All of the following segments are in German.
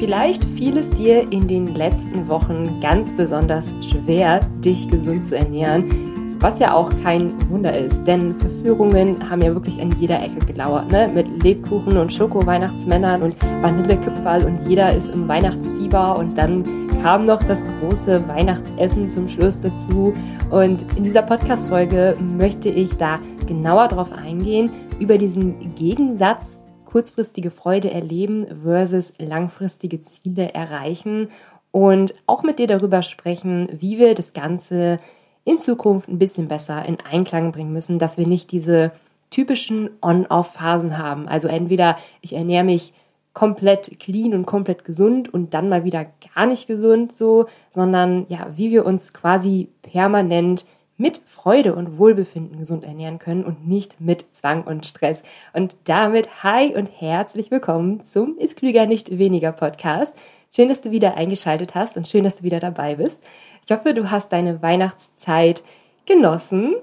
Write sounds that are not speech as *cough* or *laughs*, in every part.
Vielleicht fiel es dir in den letzten Wochen ganz besonders schwer, dich gesund zu ernähren, was ja auch kein Wunder ist, denn Verführungen haben ja wirklich an jeder Ecke gelauert, ne? Mit Lebkuchen und Schoko-Weihnachtsmännern und Vanillekipferl und jeder ist im Weihnachtsfieber und dann kam noch das große Weihnachtsessen zum Schluss dazu. Und in dieser Podcast-Folge möchte ich da genauer drauf eingehen, über diesen Gegensatz kurzfristige Freude erleben versus langfristige Ziele erreichen und auch mit dir darüber sprechen, wie wir das Ganze in Zukunft ein bisschen besser in Einklang bringen müssen, dass wir nicht diese typischen On-Off-Phasen haben. Also entweder ich ernähre mich komplett clean und komplett gesund und dann mal wieder gar nicht gesund so, sondern ja, wie wir uns quasi permanent mit Freude und Wohlbefinden gesund ernähren können und nicht mit Zwang und Stress. Und damit hi und herzlich willkommen zum Ist Klüger nicht weniger Podcast. Schön, dass du wieder eingeschaltet hast und schön, dass du wieder dabei bist. Ich hoffe, du hast deine Weihnachtszeit genossen.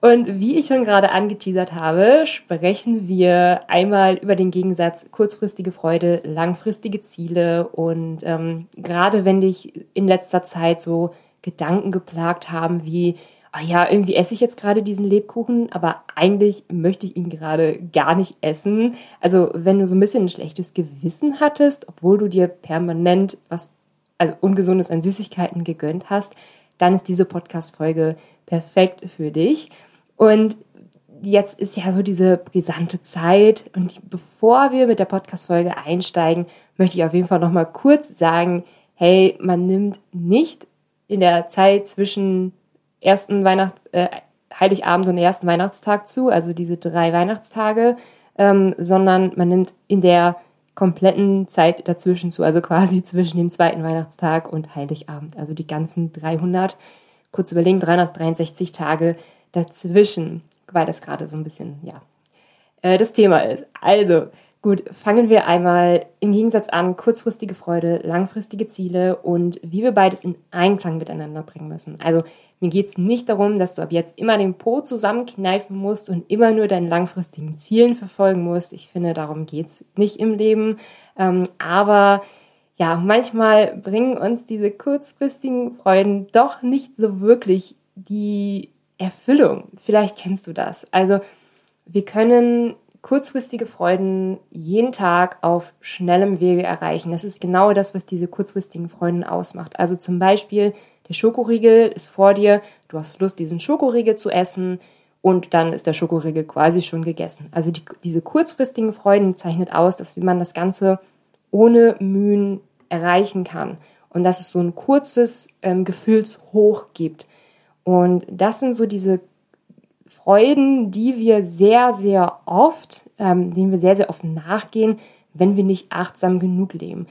Und wie ich schon gerade angeteasert habe, sprechen wir einmal über den Gegensatz kurzfristige Freude, langfristige Ziele. Und ähm, gerade wenn dich in letzter Zeit so Gedanken geplagt haben wie, ah ja, irgendwie esse ich jetzt gerade diesen Lebkuchen, aber eigentlich möchte ich ihn gerade gar nicht essen. Also wenn du so ein bisschen ein schlechtes Gewissen hattest, obwohl du dir permanent was, also Ungesundes an Süßigkeiten gegönnt hast, dann ist diese Podcast-Folge perfekt für dich. Und jetzt ist ja so diese brisante Zeit. Und bevor wir mit der Podcast-Folge einsteigen, möchte ich auf jeden Fall nochmal kurz sagen, hey, man nimmt nicht in der Zeit zwischen ersten Weihnachts, äh, Heiligabend und ersten Weihnachtstag zu, also diese drei Weihnachtstage, ähm, sondern man nimmt in der kompletten Zeit dazwischen zu, also quasi *laughs* zwischen dem zweiten Weihnachtstag und Heiligabend, also die ganzen 300, kurz überlegen, 363 Tage dazwischen, weil das gerade so ein bisschen, ja, äh, das Thema ist. Also, Gut, fangen wir einmal im Gegensatz an, kurzfristige Freude, langfristige Ziele und wie wir beides in Einklang miteinander bringen müssen. Also mir geht's nicht darum, dass du ab jetzt immer den Po zusammenkneifen musst und immer nur deinen langfristigen Zielen verfolgen musst. Ich finde, darum geht's nicht im Leben. Ähm, aber ja, manchmal bringen uns diese kurzfristigen Freuden doch nicht so wirklich die Erfüllung. Vielleicht kennst du das. Also wir können kurzfristige Freuden jeden Tag auf schnellem Wege erreichen. Das ist genau das, was diese kurzfristigen Freuden ausmacht. Also zum Beispiel, der Schokoriegel ist vor dir, du hast Lust, diesen Schokoriegel zu essen und dann ist der Schokoriegel quasi schon gegessen. Also die, diese kurzfristigen Freuden zeichnet aus, dass man das Ganze ohne Mühen erreichen kann und dass es so ein kurzes ähm, Gefühlshoch gibt. Und das sind so diese Freuden, die wir sehr, sehr oft, ähm, denen wir sehr, sehr oft nachgehen, wenn wir nicht achtsam genug leben.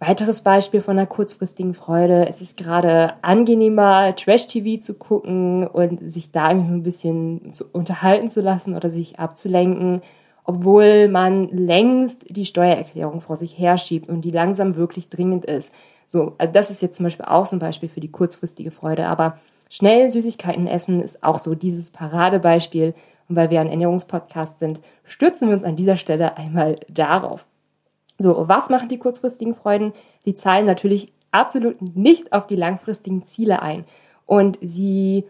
Weiteres Beispiel von einer kurzfristigen Freude. Es ist gerade angenehmer, Trash-TV zu gucken und sich da irgendwie so ein bisschen zu unterhalten zu lassen oder sich abzulenken, obwohl man längst die Steuererklärung vor sich herschiebt und die langsam wirklich dringend ist. So, also das ist jetzt zum Beispiel auch so ein Beispiel für die kurzfristige Freude, aber Schnell Süßigkeiten essen ist auch so dieses Paradebeispiel. Und weil wir ein Ernährungspodcast sind, stürzen wir uns an dieser Stelle einmal darauf. So, was machen die kurzfristigen Freuden? Die zahlen natürlich absolut nicht auf die langfristigen Ziele ein. Und sie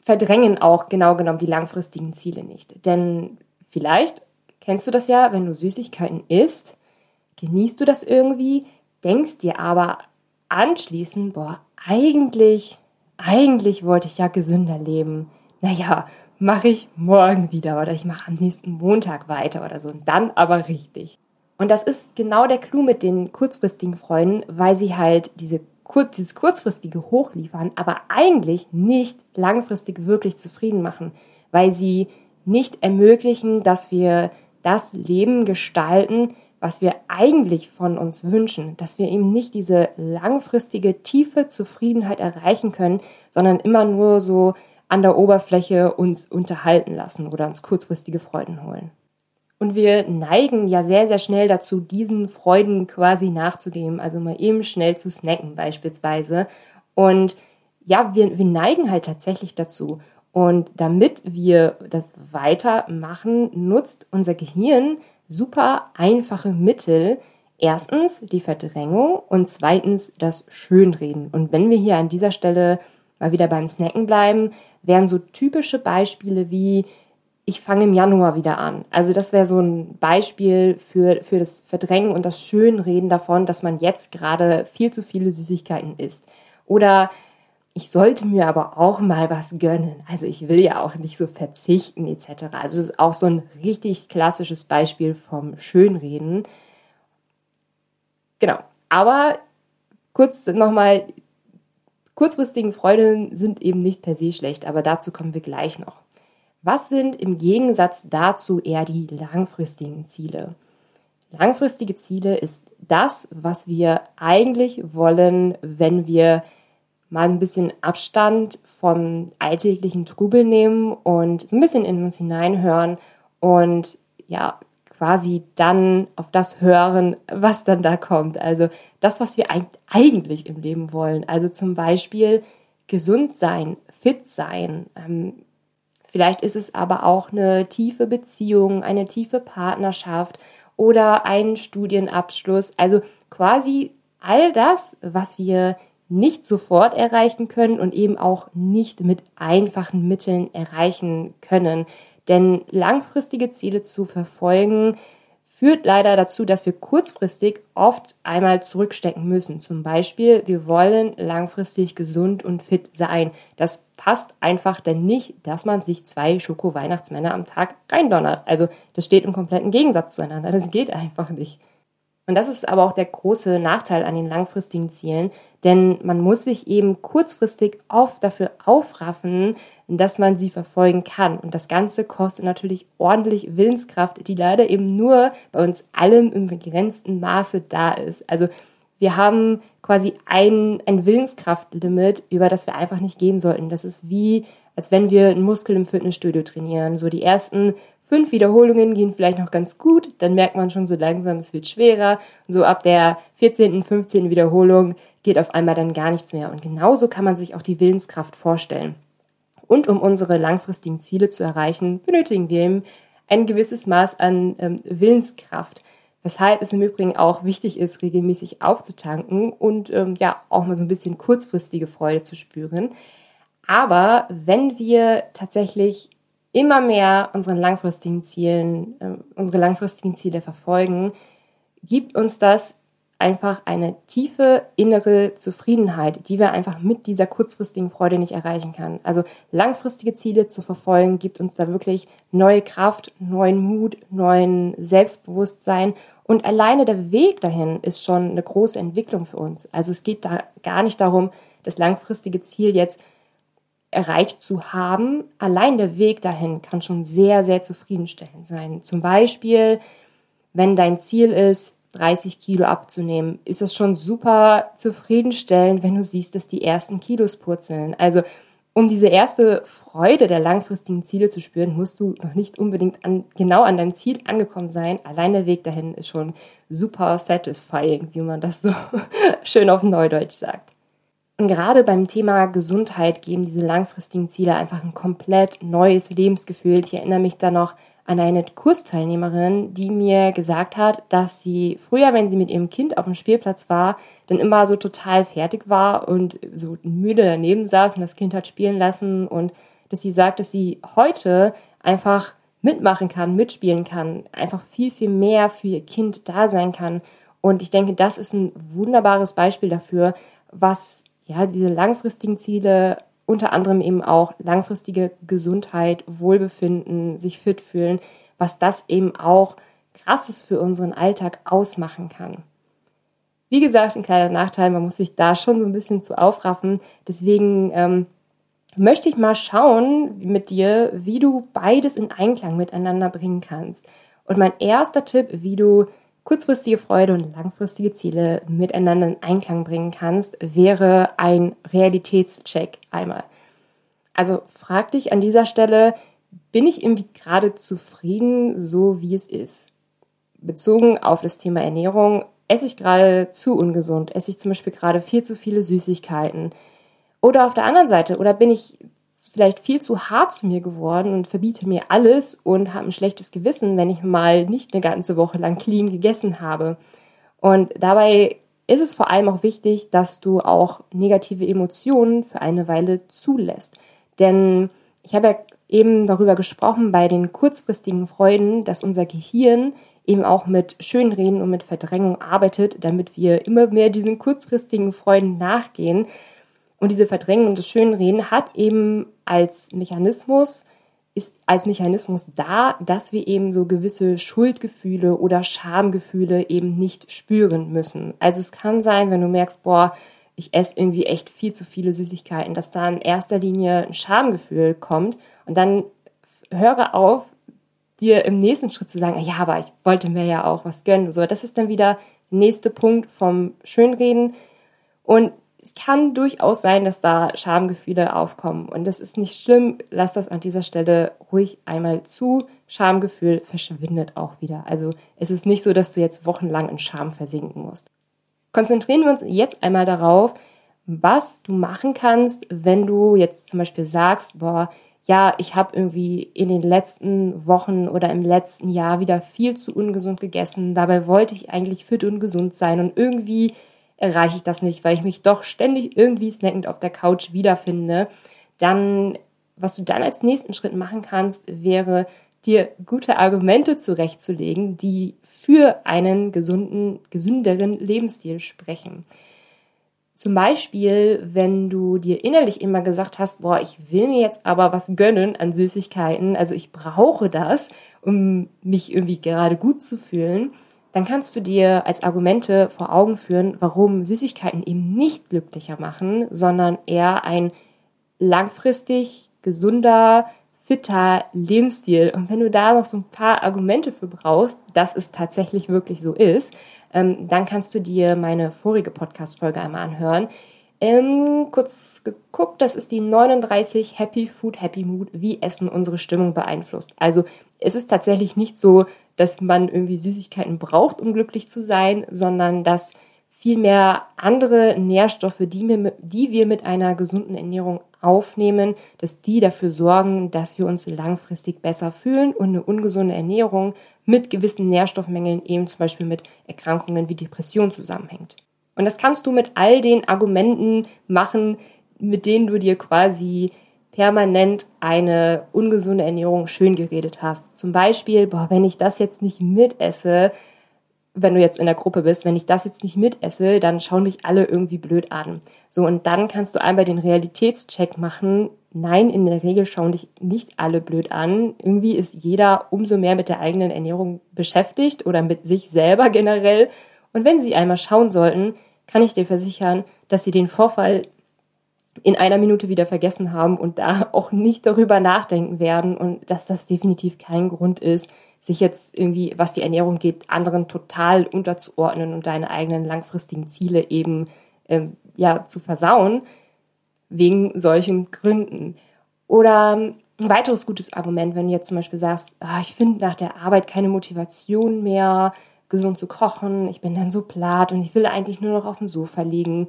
verdrängen auch genau genommen die langfristigen Ziele nicht. Denn vielleicht kennst du das ja, wenn du Süßigkeiten isst, genießt du das irgendwie, denkst dir aber anschließend, boah, eigentlich eigentlich wollte ich ja gesünder leben. Naja, mache ich morgen wieder oder ich mache am nächsten Montag weiter oder so. Und dann aber richtig. Und das ist genau der Clou mit den kurzfristigen Freunden, weil sie halt diese, dieses kurzfristige hochliefern, aber eigentlich nicht langfristig wirklich zufrieden machen, weil sie nicht ermöglichen, dass wir das Leben gestalten, was wir eigentlich von uns wünschen, dass wir eben nicht diese langfristige, tiefe Zufriedenheit erreichen können, sondern immer nur so an der Oberfläche uns unterhalten lassen oder uns kurzfristige Freuden holen. Und wir neigen ja sehr, sehr schnell dazu, diesen Freuden quasi nachzugeben, also mal eben schnell zu snacken beispielsweise. Und ja, wir, wir neigen halt tatsächlich dazu. Und damit wir das weitermachen, nutzt unser Gehirn super einfache Mittel, Erstens die Verdrängung und zweitens das Schönreden. Und wenn wir hier an dieser Stelle mal wieder beim Snacken bleiben, wären so typische Beispiele wie ich fange im Januar wieder an. Also das wäre so ein Beispiel für, für das Verdrängen und das Schönreden davon, dass man jetzt gerade viel zu viele Süßigkeiten isst. Oder ich sollte mir aber auch mal was gönnen. Also ich will ja auch nicht so verzichten etc. Also es ist auch so ein richtig klassisches Beispiel vom Schönreden. Genau. Aber kurz nochmal, kurzfristigen Freuden sind eben nicht per se schlecht, aber dazu kommen wir gleich noch. Was sind im Gegensatz dazu eher die langfristigen Ziele? Langfristige Ziele ist das, was wir eigentlich wollen, wenn wir mal ein bisschen Abstand vom alltäglichen Trubel nehmen und so ein bisschen in uns hineinhören und ja, quasi dann auf das hören, was dann da kommt. Also das, was wir eigentlich im Leben wollen. Also zum Beispiel gesund sein, fit sein. Ähm, vielleicht ist es aber auch eine tiefe Beziehung, eine tiefe Partnerschaft oder ein Studienabschluss. Also quasi all das, was wir nicht sofort erreichen können und eben auch nicht mit einfachen Mitteln erreichen können. Denn langfristige Ziele zu verfolgen, führt leider dazu, dass wir kurzfristig oft einmal zurückstecken müssen. Zum Beispiel, wir wollen langfristig gesund und fit sein. Das passt einfach denn nicht, dass man sich zwei Schoko-Weihnachtsmänner am Tag reindonnert. Also das steht im kompletten Gegensatz zueinander. Das geht einfach nicht. Und das ist aber auch der große Nachteil an den langfristigen Zielen, denn man muss sich eben kurzfristig oft dafür aufraffen, dass man sie verfolgen kann. Und das Ganze kostet natürlich ordentlich Willenskraft, die leider eben nur bei uns allem im begrenzten Maße da ist. Also wir haben quasi ein, ein Willenskraftlimit, über das wir einfach nicht gehen sollten. Das ist wie, als wenn wir einen Muskel im Fitnessstudio trainieren. So die ersten Fünf Wiederholungen gehen vielleicht noch ganz gut, dann merkt man schon so langsam, es wird schwerer. Und so ab der 14., 15. Wiederholung geht auf einmal dann gar nichts mehr. Und genauso kann man sich auch die Willenskraft vorstellen. Und um unsere langfristigen Ziele zu erreichen, benötigen wir eben ein gewisses Maß an ähm, Willenskraft. Weshalb es im Übrigen auch wichtig ist, regelmäßig aufzutanken und ähm, ja auch mal so ein bisschen kurzfristige Freude zu spüren. Aber wenn wir tatsächlich immer mehr unseren langfristigen Zielen, äh, unsere langfristigen Ziele verfolgen, gibt uns das einfach eine tiefe innere Zufriedenheit, die wir einfach mit dieser kurzfristigen Freude nicht erreichen kann. Also langfristige Ziele zu verfolgen, gibt uns da wirklich neue Kraft, neuen Mut, neuen Selbstbewusstsein und alleine der Weg dahin ist schon eine große Entwicklung für uns. Also es geht da gar nicht darum, das langfristige Ziel jetzt erreicht zu haben. Allein der Weg dahin kann schon sehr, sehr zufriedenstellend sein. Zum Beispiel, wenn dein Ziel ist, 30 Kilo abzunehmen, ist es schon super zufriedenstellend, wenn du siehst, dass die ersten Kilos purzeln. Also, um diese erste Freude der langfristigen Ziele zu spüren, musst du noch nicht unbedingt an, genau an deinem Ziel angekommen sein. Allein der Weg dahin ist schon super satisfying, wie man das so *laughs* schön auf Neudeutsch sagt. Und gerade beim Thema Gesundheit geben diese langfristigen Ziele einfach ein komplett neues Lebensgefühl. Ich erinnere mich da noch an eine Kursteilnehmerin, die mir gesagt hat, dass sie früher, wenn sie mit ihrem Kind auf dem Spielplatz war, dann immer so total fertig war und so müde daneben saß und das Kind hat spielen lassen und dass sie sagt, dass sie heute einfach mitmachen kann, mitspielen kann, einfach viel, viel mehr für ihr Kind da sein kann. Und ich denke, das ist ein wunderbares Beispiel dafür, was ja, diese langfristigen Ziele, unter anderem eben auch langfristige Gesundheit, Wohlbefinden, sich fit fühlen, was das eben auch krasses für unseren Alltag ausmachen kann. Wie gesagt, ein kleiner Nachteil, man muss sich da schon so ein bisschen zu aufraffen. Deswegen ähm, möchte ich mal schauen mit dir, wie du beides in Einklang miteinander bringen kannst. Und mein erster Tipp, wie du kurzfristige Freude und langfristige Ziele miteinander in Einklang bringen kannst, wäre ein Realitätscheck einmal. Also frag dich an dieser Stelle, bin ich irgendwie gerade zufrieden, so wie es ist? Bezogen auf das Thema Ernährung, esse ich gerade zu ungesund? Esse ich zum Beispiel gerade viel zu viele Süßigkeiten? Oder auf der anderen Seite, oder bin ich vielleicht viel zu hart zu mir geworden und verbiete mir alles und habe ein schlechtes Gewissen, wenn ich mal nicht eine ganze Woche lang clean gegessen habe. Und dabei ist es vor allem auch wichtig, dass du auch negative Emotionen für eine Weile zulässt. Denn ich habe ja eben darüber gesprochen bei den kurzfristigen Freuden, dass unser Gehirn eben auch mit Schönreden und mit Verdrängung arbeitet, damit wir immer mehr diesen kurzfristigen Freuden nachgehen. Und diese Verdrängung und das Schönreden hat eben als Mechanismus, ist als Mechanismus da, dass wir eben so gewisse Schuldgefühle oder Schamgefühle eben nicht spüren müssen. Also es kann sein, wenn du merkst, boah, ich esse irgendwie echt viel zu viele Süßigkeiten, dass da in erster Linie ein Schamgefühl kommt und dann höre auf, dir im nächsten Schritt zu sagen, ja, aber ich wollte mir ja auch was gönnen. So, das ist dann wieder der nächste Punkt vom Schönreden. Und es kann durchaus sein, dass da Schamgefühle aufkommen. Und das ist nicht schlimm. Lass das an dieser Stelle ruhig einmal zu. Schamgefühl verschwindet auch wieder. Also es ist nicht so, dass du jetzt wochenlang in Scham versinken musst. Konzentrieren wir uns jetzt einmal darauf, was du machen kannst, wenn du jetzt zum Beispiel sagst, boah, ja, ich habe irgendwie in den letzten Wochen oder im letzten Jahr wieder viel zu ungesund gegessen. Dabei wollte ich eigentlich fit und gesund sein und irgendwie erreiche ich das nicht, weil ich mich doch ständig irgendwie snackend auf der Couch wiederfinde. Dann, was du dann als nächsten Schritt machen kannst, wäre dir gute Argumente zurechtzulegen, die für einen gesunden, gesünderen Lebensstil sprechen. Zum Beispiel, wenn du dir innerlich immer gesagt hast, boah, ich will mir jetzt aber was gönnen an Süßigkeiten, also ich brauche das, um mich irgendwie gerade gut zu fühlen, dann kannst du dir als Argumente vor Augen führen, warum Süßigkeiten eben nicht glücklicher machen, sondern eher ein langfristig gesunder, fitter Lebensstil. Und wenn du da noch so ein paar Argumente für brauchst, dass es tatsächlich wirklich so ist, ähm, dann kannst du dir meine vorige Podcast-Folge einmal anhören. Ähm, kurz geguckt, das ist die 39 Happy Food, Happy Mood, wie Essen unsere Stimmung beeinflusst. Also es ist tatsächlich nicht so, dass man irgendwie Süßigkeiten braucht, um glücklich zu sein, sondern dass vielmehr andere Nährstoffe, die wir, die wir mit einer gesunden Ernährung aufnehmen, dass die dafür sorgen, dass wir uns langfristig besser fühlen und eine ungesunde Ernährung mit gewissen Nährstoffmängeln eben zum Beispiel mit Erkrankungen wie Depression zusammenhängt. Und das kannst du mit all den Argumenten machen, mit denen du dir quasi permanent eine ungesunde Ernährung schön geredet hast. Zum Beispiel, boah, wenn ich das jetzt nicht mitesse, wenn du jetzt in der Gruppe bist, wenn ich das jetzt nicht mitesse, dann schauen mich alle irgendwie blöd an. So, und dann kannst du einmal den Realitätscheck machen. Nein, in der Regel schauen dich nicht alle blöd an. Irgendwie ist jeder umso mehr mit der eigenen Ernährung beschäftigt oder mit sich selber generell. Und wenn sie einmal schauen sollten, kann ich dir versichern, dass sie den Vorfall in einer Minute wieder vergessen haben und da *laughs* auch nicht darüber nachdenken werden und dass das definitiv kein Grund ist, sich jetzt irgendwie, was die Ernährung geht, anderen total unterzuordnen und deine eigenen langfristigen Ziele eben ähm, ja zu versauen wegen solchen Gründen. Oder ein weiteres gutes Argument, wenn du jetzt zum Beispiel sagst, ah, ich finde nach der Arbeit keine Motivation mehr, gesund zu kochen, ich bin dann so platt und ich will eigentlich nur noch auf dem Sofa liegen,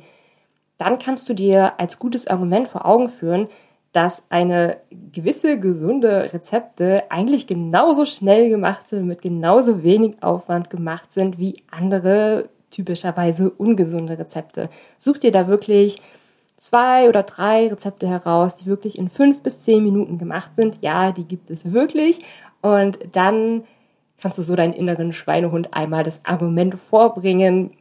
dann kannst du dir als gutes Argument vor Augen führen, dass eine gewisse gesunde Rezepte eigentlich genauso schnell gemacht sind, mit genauso wenig Aufwand gemacht sind wie andere typischerweise ungesunde Rezepte. Such dir da wirklich zwei oder drei Rezepte heraus, die wirklich in fünf bis zehn Minuten gemacht sind. Ja, die gibt es wirklich. Und dann kannst du so deinen inneren Schweinehund einmal das Argument vorbringen,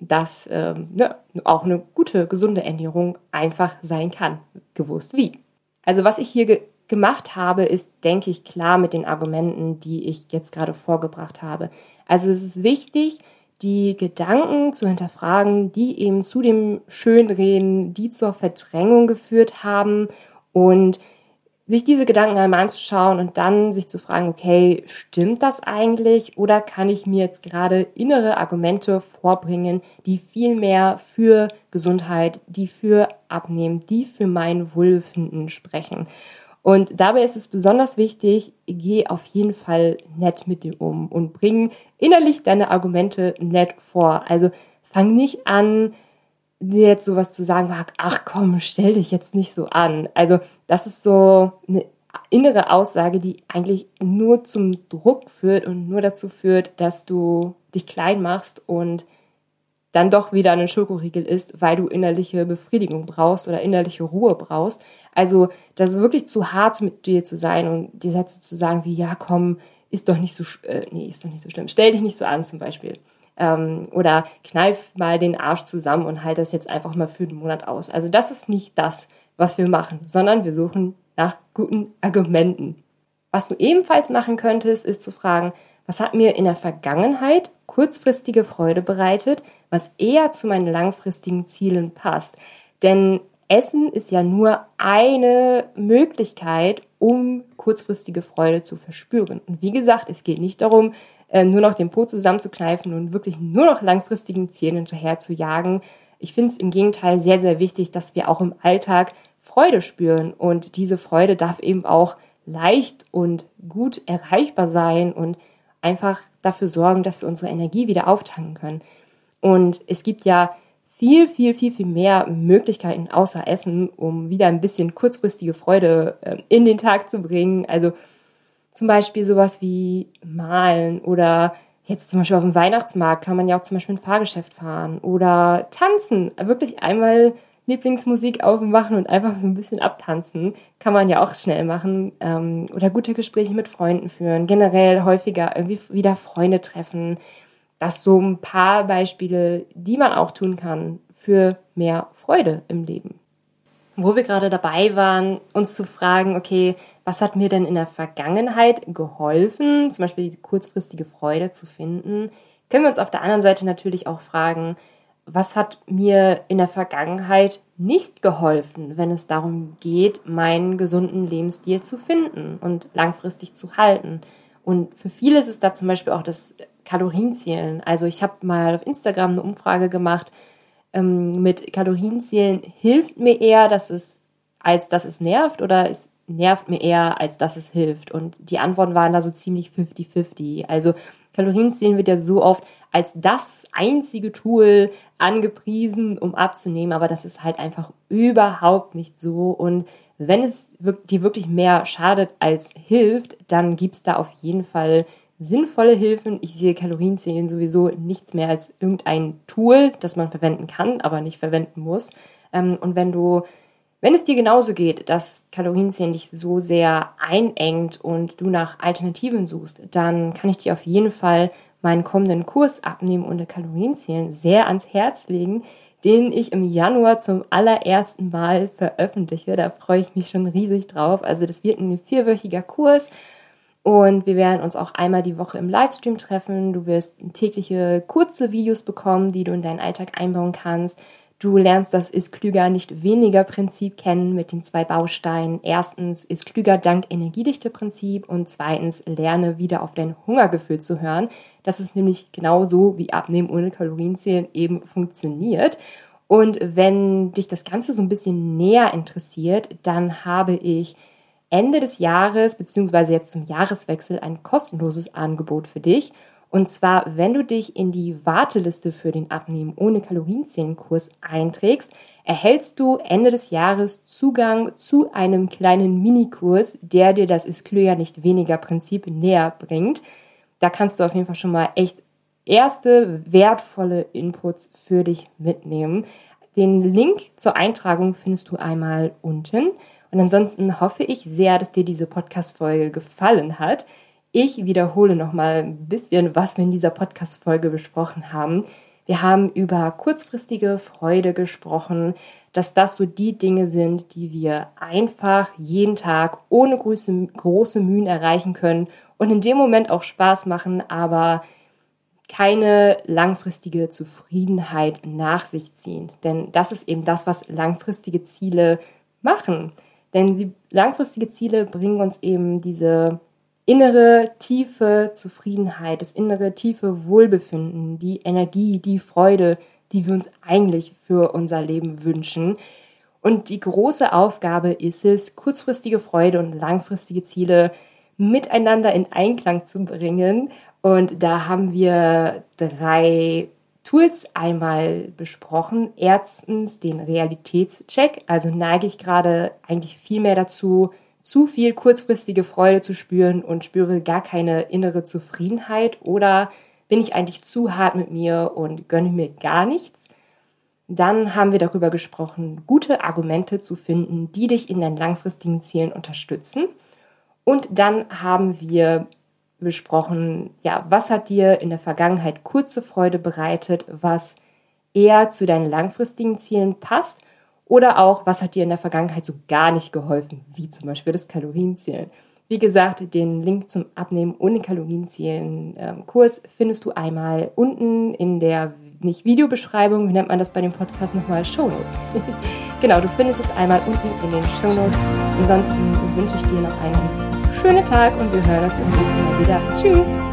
dass ähm, ne, auch eine gute, gesunde Ernährung einfach sein kann. Gewusst wie. Also was ich hier ge gemacht habe, ist, denke ich, klar mit den Argumenten, die ich jetzt gerade vorgebracht habe. Also es ist wichtig, die Gedanken zu hinterfragen, die eben zu dem Schönreden, die zur Verdrängung geführt haben und sich diese Gedanken einmal anzuschauen und dann sich zu fragen, okay, stimmt das eigentlich oder kann ich mir jetzt gerade innere Argumente vorbringen, die viel mehr für Gesundheit, die für Abnehmen, die für mein Wohlbefinden sprechen. Und dabei ist es besonders wichtig, geh auf jeden Fall nett mit dir um und bring innerlich deine Argumente nett vor. Also fang nicht an, dir jetzt sowas zu sagen, ach komm, stell dich jetzt nicht so an. Also das ist so eine innere Aussage, die eigentlich nur zum Druck führt und nur dazu führt, dass du dich klein machst und dann doch wieder einen Schokoriegel isst, weil du innerliche Befriedigung brauchst oder innerliche Ruhe brauchst. Also das ist wirklich zu hart mit dir zu sein und die Sätze zu sagen wie, ja komm, ist doch nicht so, äh, nee, ist doch nicht so schlimm. Stell dich nicht so an zum Beispiel. Ähm, oder kneif mal den Arsch zusammen und halt das jetzt einfach mal für den Monat aus. Also das ist nicht das, was wir machen, sondern wir suchen nach guten Argumenten. Was du ebenfalls machen könntest, ist zu fragen, was hat mir in der Vergangenheit kurzfristige Freude bereitet, was eher zu meinen langfristigen Zielen passt. Denn Essen ist ja nur eine Möglichkeit, um kurzfristige Freude zu verspüren. Und wie gesagt, es geht nicht darum, äh, nur noch den Po zusammenzukneifen und wirklich nur noch langfristigen Zielen hinterher zu jagen. Ich finde es im Gegenteil sehr, sehr wichtig, dass wir auch im Alltag Freude spüren. Und diese Freude darf eben auch leicht und gut erreichbar sein und einfach dafür sorgen, dass wir unsere Energie wieder auftanken können. Und es gibt ja viel, viel, viel, viel mehr Möglichkeiten außer Essen, um wieder ein bisschen kurzfristige Freude äh, in den Tag zu bringen. Also zum Beispiel sowas wie malen oder jetzt zum Beispiel auf dem Weihnachtsmarkt kann man ja auch zum Beispiel ein Fahrgeschäft fahren oder tanzen. Wirklich einmal Lieblingsmusik aufmachen und einfach so ein bisschen abtanzen. Kann man ja auch schnell machen. Ähm, oder gute Gespräche mit Freunden führen. Generell häufiger irgendwie wieder Freunde treffen. Das so ein paar Beispiele, die man auch tun kann für mehr Freude im Leben. Wo wir gerade dabei waren, uns zu fragen, okay, was hat mir denn in der Vergangenheit geholfen, zum Beispiel die kurzfristige Freude zu finden, können wir uns auf der anderen Seite natürlich auch fragen, was hat mir in der Vergangenheit nicht geholfen, wenn es darum geht, meinen gesunden Lebensstil zu finden und langfristig zu halten. Und für viele ist es da zum Beispiel auch das Kalorienzählen. Also ich habe mal auf Instagram eine Umfrage gemacht ähm, mit Kalorienzählen. Hilft mir eher, dass es, als dass es nervt oder es nervt mir eher, als dass es hilft? Und die Antworten waren da so ziemlich 50-50. Also Kalorienzählen wird ja so oft als das einzige Tool angepriesen, um abzunehmen, aber das ist halt einfach überhaupt nicht so. Und wenn es dir wirklich mehr schadet als hilft, dann gibt es da auf jeden Fall sinnvolle Hilfen. Ich sehe Kalorienzählen sowieso nichts mehr als irgendein Tool, das man verwenden kann, aber nicht verwenden muss. Ähm, und wenn du wenn es dir genauso geht, dass Kalorienzählen dich so sehr einengt und du nach Alternativen suchst, dann kann ich dir auf jeden Fall meinen kommenden Kurs Abnehmen ohne Kalorienzählen sehr ans Herz legen, den ich im Januar zum allerersten Mal veröffentliche. Da freue ich mich schon riesig drauf. Also das wird ein vierwöchiger Kurs und wir werden uns auch einmal die Woche im Livestream treffen. Du wirst tägliche kurze Videos bekommen, die du in deinen Alltag einbauen kannst. Du lernst das ist klüger nicht weniger Prinzip kennen mit den zwei Bausteinen. Erstens ist klüger dank Energiedichte Prinzip und zweitens lerne wieder auf dein Hungergefühl zu hören. Das ist nämlich genauso wie Abnehmen ohne Kalorienzählen eben funktioniert. Und wenn dich das Ganze so ein bisschen näher interessiert, dann habe ich Ende des Jahres beziehungsweise jetzt zum Jahreswechsel ein kostenloses Angebot für dich. Und zwar, wenn du dich in die Warteliste für den Abnehmen ohne Kalorienzählen-Kurs einträgst, erhältst du Ende des Jahres Zugang zu einem kleinen Minikurs, der dir das ist ja nicht weniger Prinzip näher bringt. Da kannst du auf jeden Fall schon mal echt erste wertvolle Inputs für dich mitnehmen. Den Link zur Eintragung findest du einmal unten. Und ansonsten hoffe ich sehr, dass dir diese Podcast-Folge gefallen hat. Ich wiederhole nochmal ein bisschen, was wir in dieser Podcast-Folge besprochen haben. Wir haben über kurzfristige Freude gesprochen, dass das so die Dinge sind, die wir einfach jeden Tag ohne große, große Mühen erreichen können und in dem Moment auch Spaß machen, aber keine langfristige Zufriedenheit nach sich ziehen. Denn das ist eben das, was langfristige Ziele machen. Denn die langfristige Ziele bringen uns eben diese innere tiefe Zufriedenheit, das innere tiefe Wohlbefinden, die Energie, die Freude, die wir uns eigentlich für unser Leben wünschen. Und die große Aufgabe ist es, kurzfristige Freude und langfristige Ziele miteinander in Einklang zu bringen. Und da haben wir drei Tools einmal besprochen. Erstens den Realitätscheck. Also neige ich gerade eigentlich viel mehr dazu, zu viel kurzfristige Freude zu spüren und spüre gar keine innere Zufriedenheit oder bin ich eigentlich zu hart mit mir und gönne mir gar nichts? Dann haben wir darüber gesprochen, gute Argumente zu finden, die dich in deinen langfristigen Zielen unterstützen. Und dann haben wir besprochen, ja, was hat dir in der Vergangenheit kurze Freude bereitet, was eher zu deinen langfristigen Zielen passt oder auch, was hat dir in der Vergangenheit so gar nicht geholfen, wie zum Beispiel das Kalorienzählen. Wie gesagt, den Link zum Abnehmen ohne Kalorienzählen ähm, Kurs findest du einmal unten in der nicht Videobeschreibung, wie nennt man das bei dem Podcast nochmal? Show Notes. *laughs* genau, du findest es einmal unten in den Show Notes. Ansonsten wünsche ich dir noch einen schönen Tag und wir hören uns das nächste Mal wieder. Tschüss!